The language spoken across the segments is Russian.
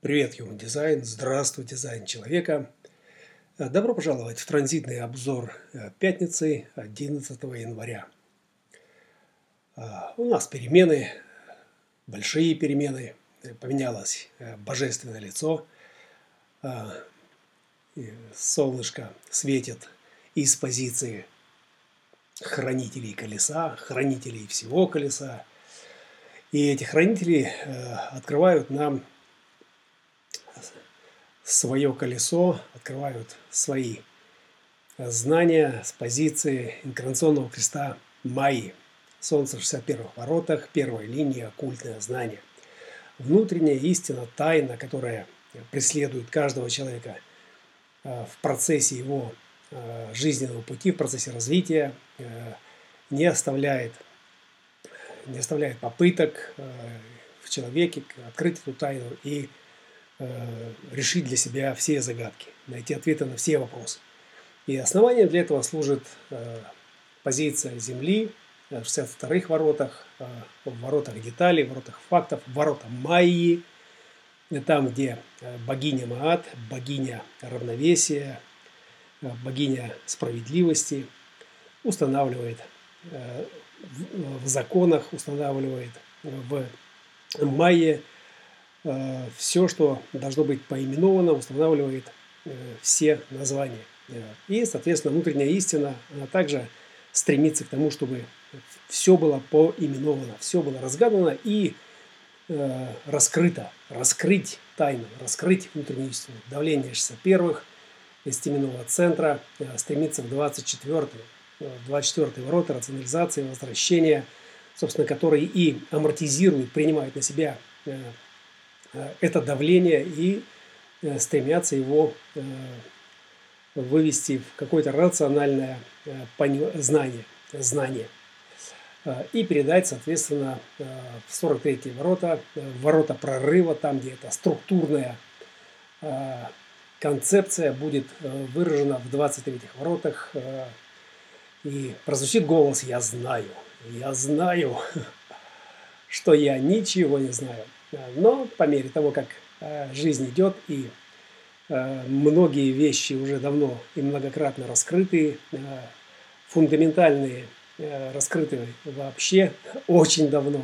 Привет, Human Design! Здравствуй, дизайн человека! Добро пожаловать в транзитный обзор э, пятницы 11 января. А, у нас перемены, большие перемены. Поменялось э, божественное лицо. Солнышко светит из позиции хранителей колеса, хранителей всего колеса. И эти хранители э, открывают нам свое колесо, открывают свои знания с позиции инкарнационного креста Майи. Солнце в 61 воротах, первая линия, оккультное знание. Внутренняя истина, тайна, которая преследует каждого человека э, в процессе его э, жизненного пути, в процессе развития, э, не оставляет, не оставляет попыток в человеке открыть эту тайну и Э, решить для себя все загадки, найти ответы на все вопросы. И основанием для этого служит э, позиция Земли в 62-х воротах, э, в воротах деталей, в воротах фактов, в воротах Майи, там, где богиня Маат, богиня равновесия, богиня справедливости устанавливает в законах, устанавливает в Майе Э, все, что должно быть поименовано, устанавливает э, все названия. Э, и, соответственно, внутренняя истина, она также стремится к тому, чтобы все было поименовано, все было разгадано и э, раскрыто, раскрыть тайну, раскрыть внутреннюю истину. Давление 61-х из теменного центра э, стремится в 24-й, 24 ворота рационализации, возвращения, собственно, который и амортизирует, принимает на себя э, Э, это давление и э, стремятся его э, вывести в какое-то рациональное знание, знание и передать, соответственно, в 43 ворота, ворота прорыва, там, где эта структурная концепция будет выражена в 23 воротах. И прозвучит голос «Я знаю, я знаю, что я ничего не знаю». Но по мере того, как э, жизнь идет и э, многие вещи уже давно и многократно раскрыты, э, фундаментальные раскрыты вообще очень давно.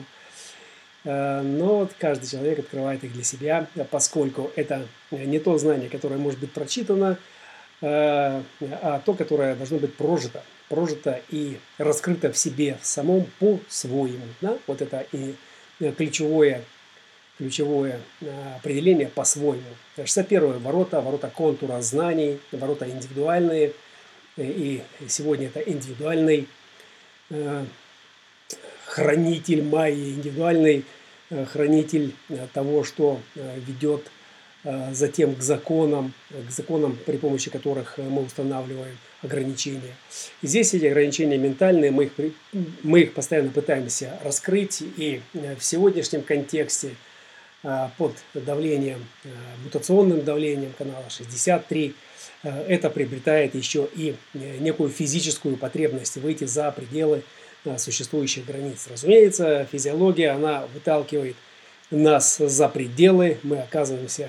Но вот каждый человек открывает их для себя, поскольку это не то знание, которое может быть прочитано, а то, которое должно быть прожито. Прожито и раскрыто в себе в самом по-своему. Да? Вот это и ключевое ключевое э, определение по-своему. 61 ворота, ворота контура знаний, ворота индивидуальные. Э, и сегодня это индивидуальный э, хранитель майи, индивидуальный хранитель того, что ведет затем к законам, к законам, при помощи которых мы устанавливаем ограничения. И здесь эти ограничения ментальные, мы их, мы их постоянно пытаемся раскрыть, и в сегодняшнем контексте – под давлением, э, мутационным давлением канала 63, э, это приобретает еще и некую физическую потребность выйти за пределы существующих границ. Разумеется, физиология, она выталкивает нас за пределы, мы оказываемся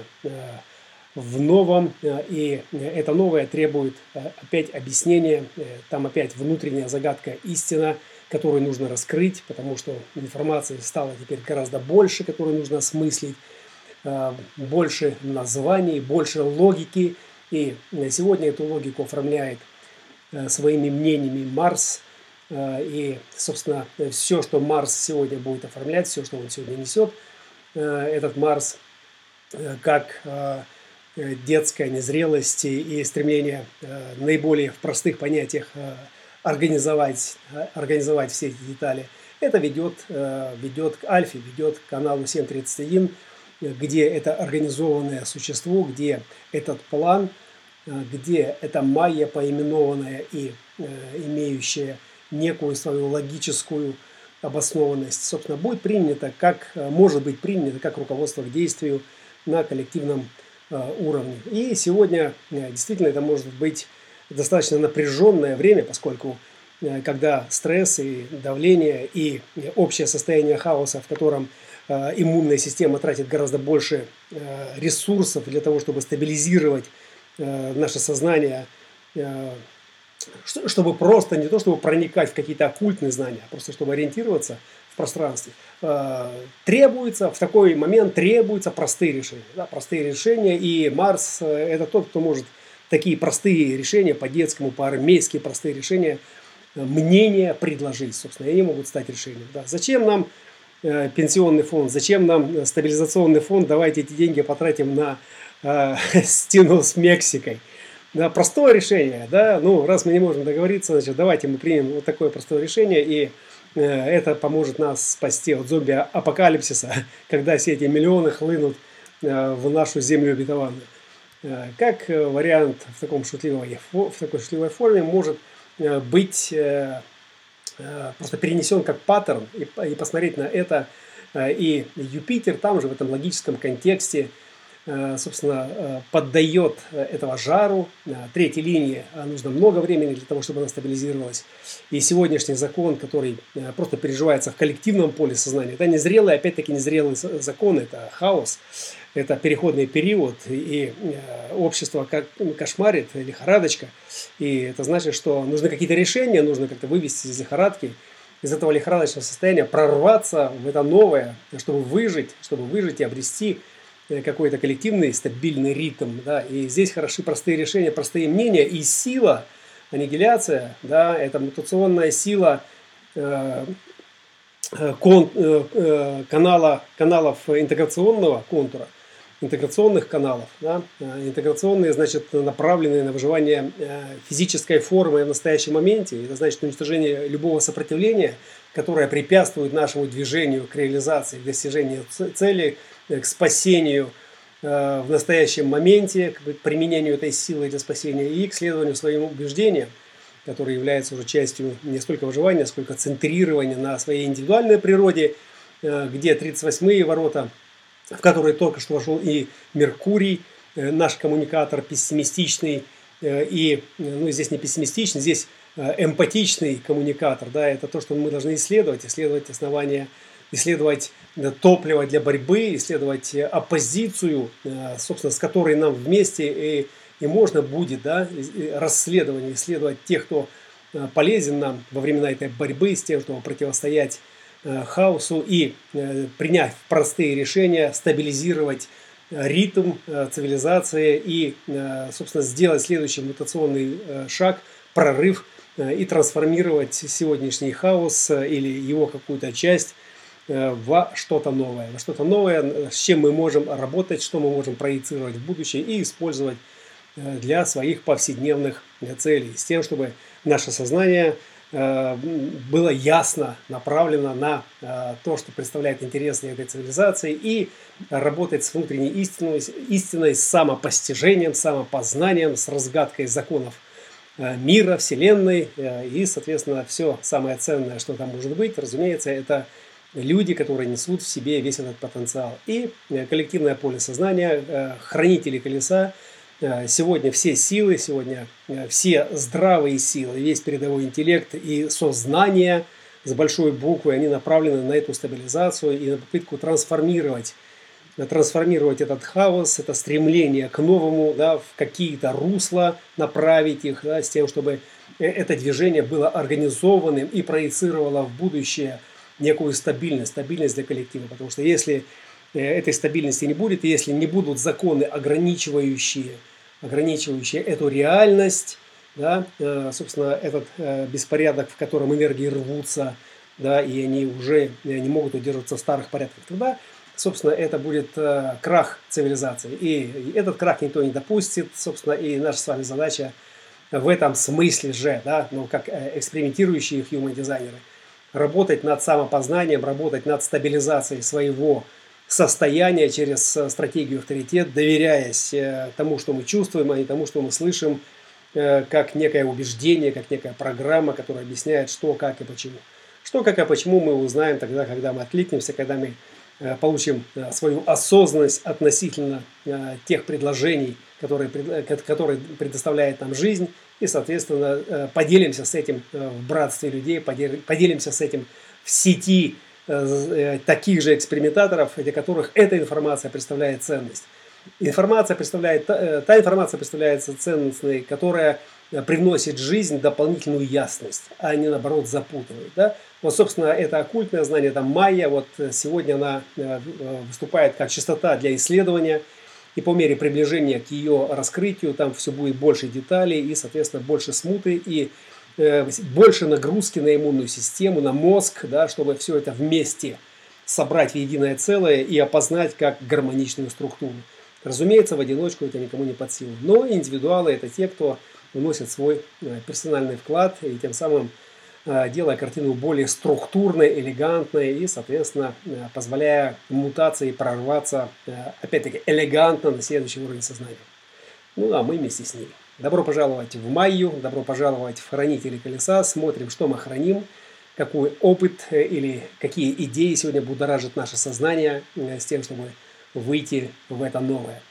в новом, и это новое требует опять объяснения, там опять внутренняя загадка истина – которую нужно раскрыть, потому что информации стало теперь гораздо больше, которую нужно осмыслить, э, больше названий, больше логики. И сегодня эту логику оформляет э, своими мнениями Марс. Э, и, собственно, все, что Марс сегодня будет оформлять, все, что он сегодня несет, этот Марс, как детская незрелость и стремление наиболее в простых понятиях организовать, организовать все эти детали, это ведет, э, ведет к Альфе, ведет к каналу 731, где это организованное существо, где этот план, э, где эта майя поименованная и э, имеющая некую свою логическую обоснованность, собственно, будет принято, как может быть принято, как руководство к действию на коллективном уровне. И сегодня действительно это может быть достаточно напряженное время, поскольку э, когда стресс и давление и общее состояние хаоса, в котором иммунная система тратит гораздо больше ресурсов для того, чтобы стабилизировать наше сознание, чтобы просто не то, чтобы проникать в какие-то оккультные знания, а просто чтобы ориентироваться в пространстве, требуется, в такой момент требуются простые решения. Да, простые решения, и Марс – это тот, кто может такие простые решения по-детскому, по-армейски простые решения, э, мнения предложить, собственно, и они могут стать решением. Да. Зачем нам э, пенсионный фонд, зачем нам э, стабилизационный фонд, давайте эти деньги потратим на э, стену с Мексикой. Да, простое решение, да, ну, раз мы не можем договориться, значит, давайте мы примем вот такое простое решение, и э, это поможет нас спасти от зомби-апокалипсиса, когда все эти миллионы хлынут э, в нашу землю обетованную. Э, как э, вариант в, таком шутливой, в такой шутливой форме может э, быть просто перенесен как паттерн и, и посмотреть на это. И Юпитер там же в этом логическом контексте собственно, поддает этого жару. Третьей линии нужно много времени для того, чтобы она стабилизировалась. И сегодняшний закон, который просто переживается в коллективном поле сознания, это незрелый, опять-таки незрелый закон, это хаос это переходный период, и э, общество как кошмарит, лихорадочка, и это значит, что нужны какие-то решения, нужно как-то вывести из лихорадки, из этого лихорадочного состояния, прорваться в это новое, чтобы выжить, чтобы выжить и обрести э, какой-то коллективный стабильный ритм. Да? И здесь хороши простые решения, простые мнения и сила, аннигиляция, да, это мутационная сила э, кон, канала, каналов интеграционного контура – интеграционных каналов. Да? Э, интеграционные, значит, направленные на выживание э, физической формы в настоящем моменте. Это значит уничтожение любого сопротивления, которое препятствует нашему движению к реализации, к достижению цели, э, к спасению в настоящем моменте, к применению этой силы для спасения и к следованию своим убеждениям, которые являются уже частью не столько выживания, сколько центрирования на своей индивидуальной природе, где 38-е ворота – в который только что вошел и Меркурий, э, наш коммуникатор пессимистичный, э, и, э, ну, здесь не пессимистичный, здесь эмпатичный коммуникатор, да, это то, что мы должны исследовать, исследовать основания, исследовать топливо для борьбы, исследовать оппозицию, собственно, с которой нам вместе и, и можно будет, да, расследование, исследовать тех, кто полезен нам во времена этой борьбы, с тем, кто противостоять хаосу и э, принять простые решения, стабилизировать э, ритм цивилизации и, собственно, сделать следующий мутационный шаг, прорыв и трансформировать сегодняшний хаос или его какую-то часть во что-то новое. Во что-то новое, с чем мы можем работать, что мы можем проецировать в будущее и использовать для своих повседневных целей. С тем, чтобы наше сознание Э, было ясно направлено на э, то, что представляет интерес этой цивилизации, и работать с внутренней истиной, истиной, с самопостижением, самопознанием, с разгадкой законов э, мира, Вселенной, и, соответственно, все самое ценное, что там может быть, разумеется, это люди, которые несут в себе весь этот потенциал. И коллективное поле сознания, хранители колеса – Э, сегодня все силы, сегодня э, все здравые силы, весь передовой интеллект и сознание с большой буквы, они направлены на эту стабилизацию и на попытку трансформировать, трансформировать этот хаос, это стремление к новому, да, в какие-то русла направить их, да, с тем, чтобы э, это движение было организованным и проецировало в будущее некую стабильность, стабильность для коллектива. Потому что если этой стабильности не будет, если не будут законы, ограничивающие ограничивающие эту реальность, да, э, собственно, этот э, беспорядок, в котором энергии рвутся, да, и они уже э, не могут удерживаться в старых порядках, тогда, собственно, это будет крах цивилизации. И этот крах никто не допустит, собственно, и наша с вами задача в этом смысле же, да, ну, как экспериментирующие human дизайнеры, работать над самопознанием, работать над стабилизацией своего состояние через э, стратегию авторитет, доверяясь э, тому, что мы чувствуем, а не тому, что мы слышим, э, как некое убеждение, как некая программа, которая объясняет, что, как и почему. Что, как и почему мы узнаем тогда, когда мы откликнемся, когда мы получим свою осознанность относительно тех предложений, которые, которые предоставляет нам жизнь, и, соответственно, поделимся с этим в братстве людей, поделимся с этим в сети таких же экспериментаторов, для которых эта информация представляет ценность. Информация представляет, та информация представляется ценностной, которая привносит в жизнь дополнительную ясность, а не наоборот запутывает. Да? Вот, собственно, это оккультное знание, там майя, вот сегодня она выступает как частота для исследования – и по мере приближения к ее раскрытию там все будет больше деталей и, соответственно, больше смуты и э, больше нагрузки на иммунную систему, на мозг, да, чтобы все это вместе собрать в единое целое и опознать как гармоничную структуру. Разумеется, в одиночку это никому не под силу. Но индивидуалы это те, кто вносит свой э, персональный вклад и тем самым Э, делая картину более структурной, элегантной и, соответственно, э, позволяя мутации прорваться, э, опять-таки, элегантно на следующий уровень сознания. Ну, а мы вместе с ней. Добро пожаловать в Майю, добро пожаловать в Хранители Колеса. Смотрим, что мы храним, какой опыт или какие идеи сегодня будоражат наше сознание с тем, чтобы выйти в это новое.